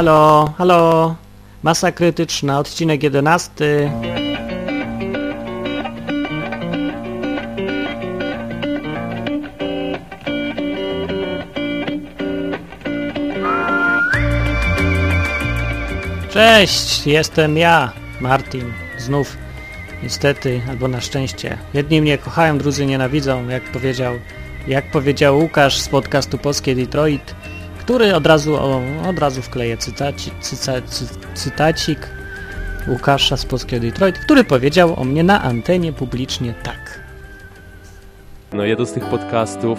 Halo, halo. Masa krytyczna, odcinek 11. Cześć, jestem ja, Martin. Znów, niestety, albo na szczęście. Jedni mnie kochają, drudzy nienawidzą, jak powiedział, jak powiedział Łukasz z podcastu Polskie Detroit, który od razu, o, od razu wkleję cytaci, cyca, cy, cytacik Łukasza z Polskiego Detroit, który powiedział o mnie na antenie publicznie tak. No jeden z tych podcastów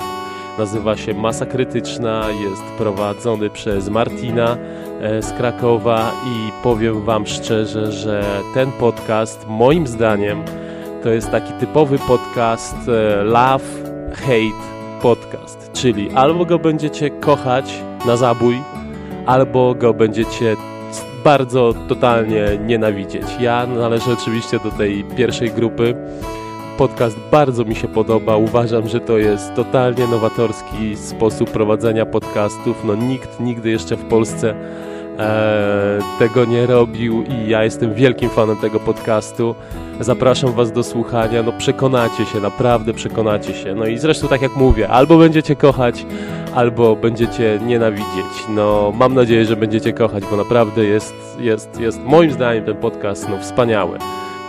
nazywa się Masa Krytyczna, jest prowadzony przez Martina e, z Krakowa i powiem Wam szczerze, że ten podcast moim zdaniem to jest taki typowy podcast e, love, hate podcast, czyli albo go będziecie kochać na zabój, albo go będziecie bardzo totalnie nienawidzieć. Ja należę oczywiście do tej pierwszej grupy. Podcast bardzo mi się podoba. Uważam, że to jest totalnie nowatorski sposób prowadzenia podcastów. No nikt nigdy jeszcze w Polsce e, tego nie robił i ja jestem wielkim fanem tego podcastu. Zapraszam Was do słuchania. No przekonacie się, naprawdę przekonacie się. No i zresztą tak jak mówię, albo będziecie kochać, albo będziecie nienawidzieć. No mam nadzieję, że będziecie kochać, bo naprawdę jest, jest, jest moim zdaniem ten podcast no wspaniały.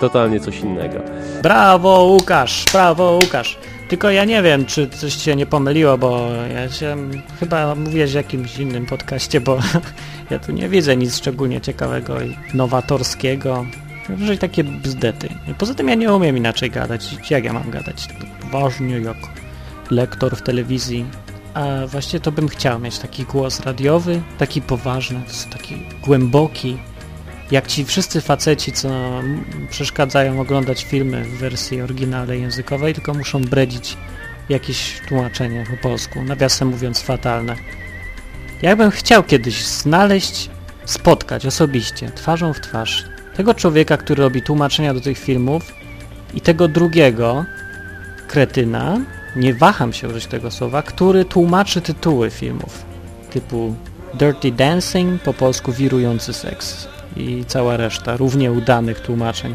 Totalnie coś innego. Brawo Łukasz, brawo Łukasz. Tylko ja nie wiem, czy coś cię nie pomyliło, bo ja się chyba mówię w jakimś innym podcaście, bo ja tu nie widzę nic szczególnie ciekawego i nowatorskiego. Raczej takie bzdety. Poza tym ja nie umiem inaczej gadać. Jak ja mam gadać? Poważnie, jak lektor w telewizji. A właśnie to bym chciał mieć taki głos radiowy, taki poważny, taki głęboki, jak ci wszyscy faceci, co przeszkadzają oglądać filmy w wersji oryginalnej językowej, tylko muszą bredzić jakieś tłumaczenie po polsku, nawiasem mówiąc fatalne. Ja bym chciał kiedyś znaleźć, spotkać osobiście, twarzą w twarz, tego człowieka, który robi tłumaczenia do tych filmów i tego drugiego kretyna, nie waham się użyć tego słowa, który tłumaczy tytuły filmów, typu Dirty Dancing, po polsku wirujący seks i cała reszta równie udanych tłumaczeń.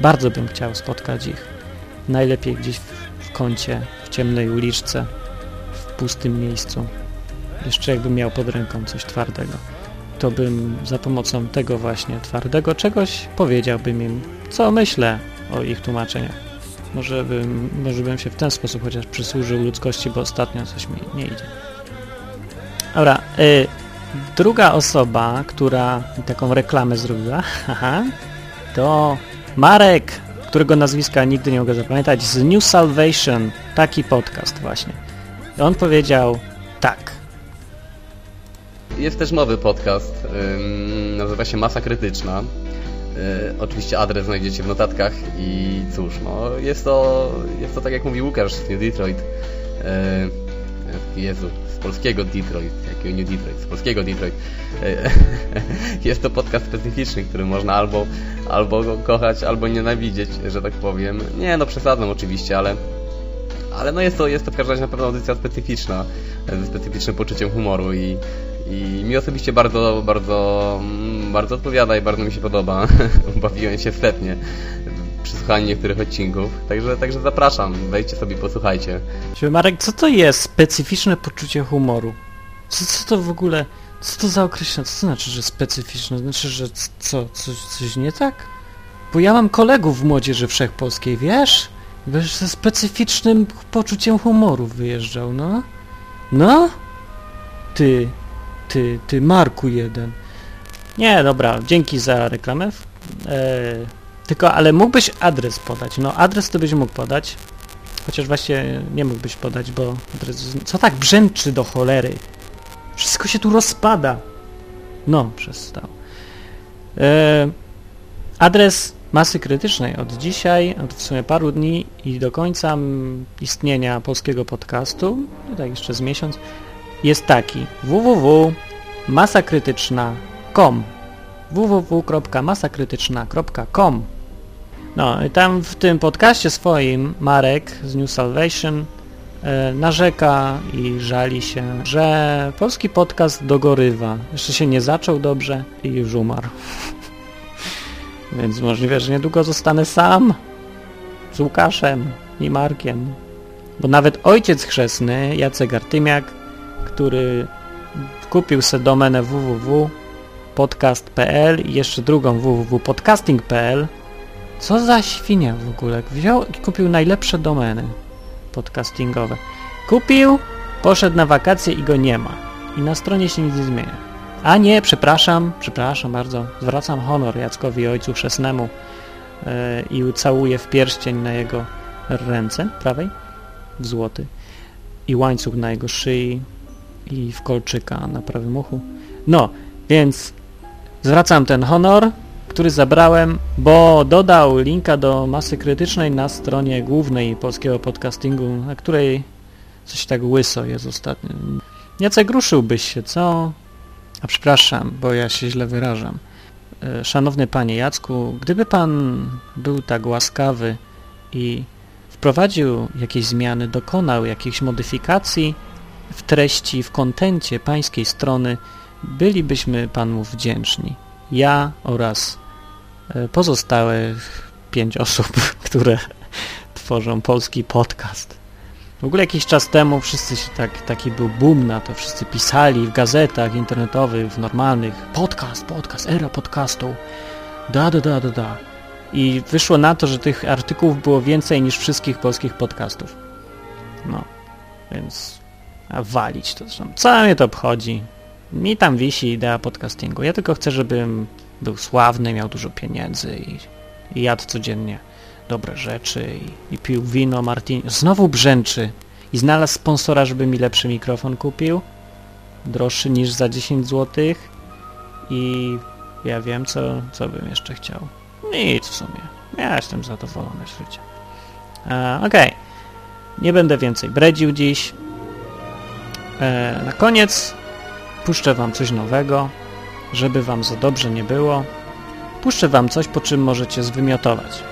Bardzo bym chciał spotkać ich. Najlepiej gdzieś w, w kącie, w ciemnej uliczce, w pustym miejscu. Jeszcze jakbym miał pod ręką coś twardego. To bym za pomocą tego właśnie twardego czegoś powiedziałbym im, co myślę o ich tłumaczeniach. Może bym, może bym się w ten sposób chociaż przysłużył ludzkości, bo ostatnio coś mi nie idzie. Dobra, y, druga osoba, która taką reklamę zrobiła, haha, to Marek, którego nazwiska nigdy nie mogę zapamiętać, z New Salvation, taki podcast właśnie. On powiedział tak. Jest też nowy podcast, nazywa się Masa Krytyczna. Yy, oczywiście adres znajdziecie w notatkach i cóż, no jest to, jest to tak jak mówi Łukasz z New Detroit. Yy, Jezu, z polskiego Detroit, jakiego New Detroit, z polskiego Detroit. Yy, jest to podcast specyficzny, który można albo, albo kochać, albo nienawidzieć, że tak powiem. Nie, no przesadzam oczywiście, ale ale no jest to, jest to w każdym razie na pewno audycja specyficzna, ze specyficznym poczuciem humoru i, i mi osobiście bardzo, bardzo, bardzo odpowiada i bardzo mi się podoba. Bawiłem się wstępnie przy słuchaniu niektórych odcinków, także, także zapraszam, wejdźcie sobie, posłuchajcie. Marek, co to jest specyficzne poczucie humoru? Co, co to w ogóle, co to za określenie, co to znaczy, że specyficzne? Znaczy, że co, coś, coś nie tak? Bo ja mam kolegów w Młodzieży Wszechpolskiej, wiesz? Wiesz, ze specyficznym poczuciem humoru wyjeżdżał, no? No? Ty, ty, ty Marku jeden. Nie, dobra, dzięki za reklamę. E, tylko, ale mógłbyś adres podać. No, adres to byś mógł podać. Chociaż właśnie nie mógłbyś podać, bo adres... Co tak brzęczy do cholery? Wszystko się tu rozpada. No, przestał. E, adres masy krytycznej od dzisiaj, od w sumie paru dni i do końca istnienia polskiego podcastu, tak jeszcze z miesiąc, jest taki www.masakrytyczna.com www.masakrytyczna.com No i tam w tym podcaście swoim Marek z New Salvation e, narzeka i żali się, że polski podcast dogorywa. Jeszcze się nie zaczął dobrze i już umarł. Więc możliwe, że niedługo zostanę sam z Łukaszem i Markiem. Bo nawet ojciec chrzestny, Jacek Artymiak, który kupił sobie domenę www.podcast.pl i jeszcze drugą www.podcasting.pl co za świnia w ogóle. Wziął i kupił najlepsze domeny podcastingowe. Kupił, poszedł na wakacje i go nie ma. I na stronie się nic nie zmienia. A nie, przepraszam, przepraszam bardzo. Zwracam honor Jackowi ojcu chrzestnemu yy, i całuję w pierścień na jego ręce prawej, w złoty, i łańcuch na jego szyi i w kolczyka na prawym uchu. No, więc zwracam ten honor, który zabrałem, bo dodał linka do masy krytycznej na stronie głównej polskiego podcastingu, na której coś tak łyso jest ostatnio. Jacek ruszyłbyś się, co? A przepraszam, bo ja się źle wyrażam. E, szanowny panie Jacku, gdyby pan był tak łaskawy i wprowadził jakieś zmiany, dokonał jakichś modyfikacji w treści, w kontencie pańskiej strony, bylibyśmy panu wdzięczni. Ja oraz e, pozostałych pięć osób, które tworzą polski podcast. W ogóle jakiś czas temu wszyscy się tak, taki był boom na to, wszyscy pisali w gazetach internetowych, w normalnych podcast, podcast, era podcastu, da, da, da, da, da. I wyszło na to, że tych artykułów było więcej niż wszystkich polskich podcastów. No, więc walić to zresztą. Co mnie to obchodzi? Mi tam wisi idea podcastingu. Ja tylko chcę, żebym był sławny, miał dużo pieniędzy i, i jadł codziennie dobre rzeczy i, i pił wino Martin. Znowu brzęczy. I znalazł sponsora, żeby mi lepszy mikrofon kupił. Droższy niż za 10 zł. I ja wiem, co, co bym jeszcze chciał. Nic w sumie. Ja jestem zadowolony z życia. Okej. Okay. Nie będę więcej bredził dziś. E, na koniec puszczę wam coś nowego, żeby wam za dobrze nie było. Puszczę wam coś, po czym możecie zwymiotować.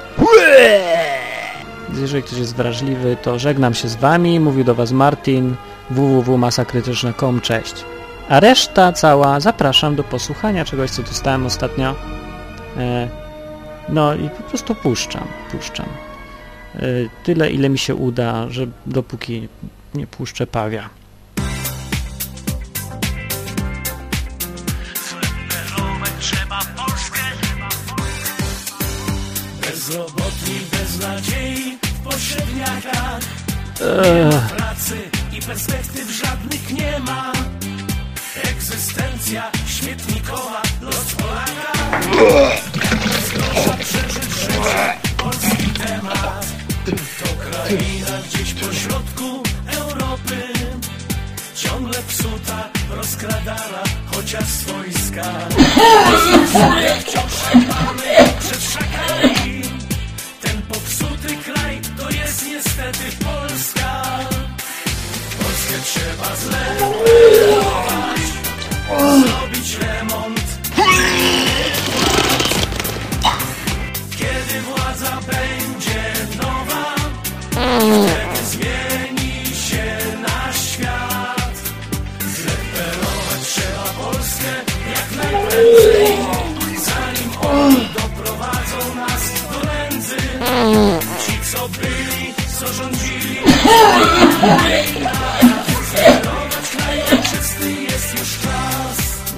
Jeżeli ktoś jest wrażliwy, to żegnam się z wami. Mówił do was Martin, www.masakrytyczna.com. Cześć. A reszta cała zapraszam do posłuchania czegoś, co dostałem ostatnio. E, no i po prostu puszczam, puszczam. E, tyle, ile mi się uda, że dopóki nie puszczę pawia. Bezrobotni, bez nadziei, w pośredniakach Nie ma pracy i perspektyw żadnych nie ma. Egzystencja śmietnikowa, los Polaka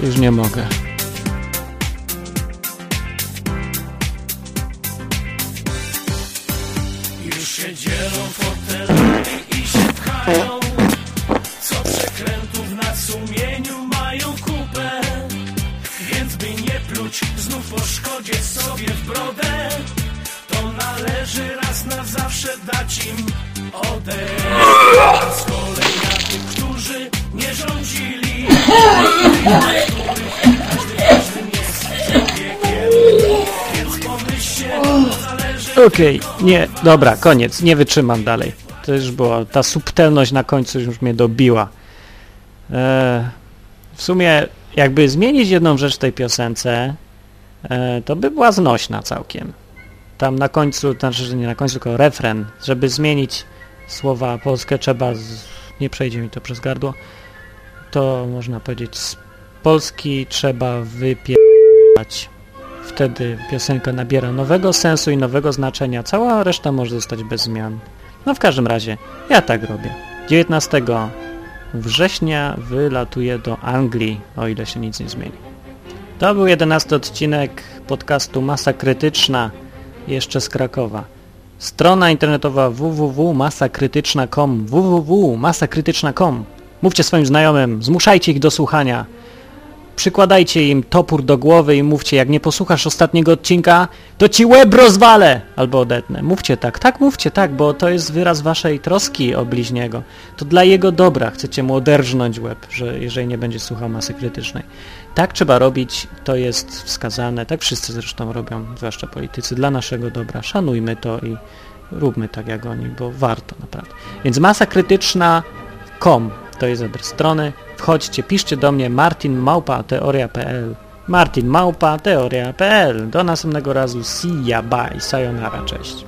już nie mogę. Już się dzielą fotelami i się pchają Co przekrętów na sumieniu mają kupę Więc by nie pluć znów po szkodzie sobie w brodę To należy raz na zawsze dać im odejść Okej, nie, dobra, koniec, nie wytrzymam dalej. To już było, ta subtelność na końcu już mnie dobiła. E, w sumie, jakby zmienić jedną rzecz w tej piosence, e, to by była znośna całkiem. Tam na końcu, znaczy że nie na końcu, tylko refren, żeby zmienić słowa polskie trzeba, z, nie przejdzie mi to przez gardło, to można powiedzieć z Polski trzeba wypierać. Wtedy piosenka nabiera nowego sensu i nowego znaczenia. Cała reszta może zostać bez zmian. No w każdym razie, ja tak robię. 19 września wylatuję do Anglii, o ile się nic nie zmieni. To był 11 odcinek podcastu Masa Krytyczna, jeszcze z Krakowa. Strona internetowa www.masakrytyczna.com www.masakrytyczna.com Mówcie swoim znajomym, zmuszajcie ich do słuchania. Przykładajcie im topór do głowy i mówcie, jak nie posłuchasz ostatniego odcinka, to ci łeb rozwalę! Albo odetnę. Mówcie tak, tak mówcie tak, bo to jest wyraz waszej troski o bliźniego. To dla jego dobra chcecie mu oderżnąć łeb, że jeżeli nie będzie słuchał masy krytycznej. Tak trzeba robić, to jest wskazane, tak wszyscy zresztą robią, zwłaszcza politycy, dla naszego dobra. Szanujmy to i róbmy tak jak oni, bo warto naprawdę. Więc masa krytyczna.com to jest adres strony. Wchodźcie, piszcie do mnie martinmałpa.teoria.pl martinmałpa.teoria.pl Do następnego razu. See ya, bye, sayonara, cześć.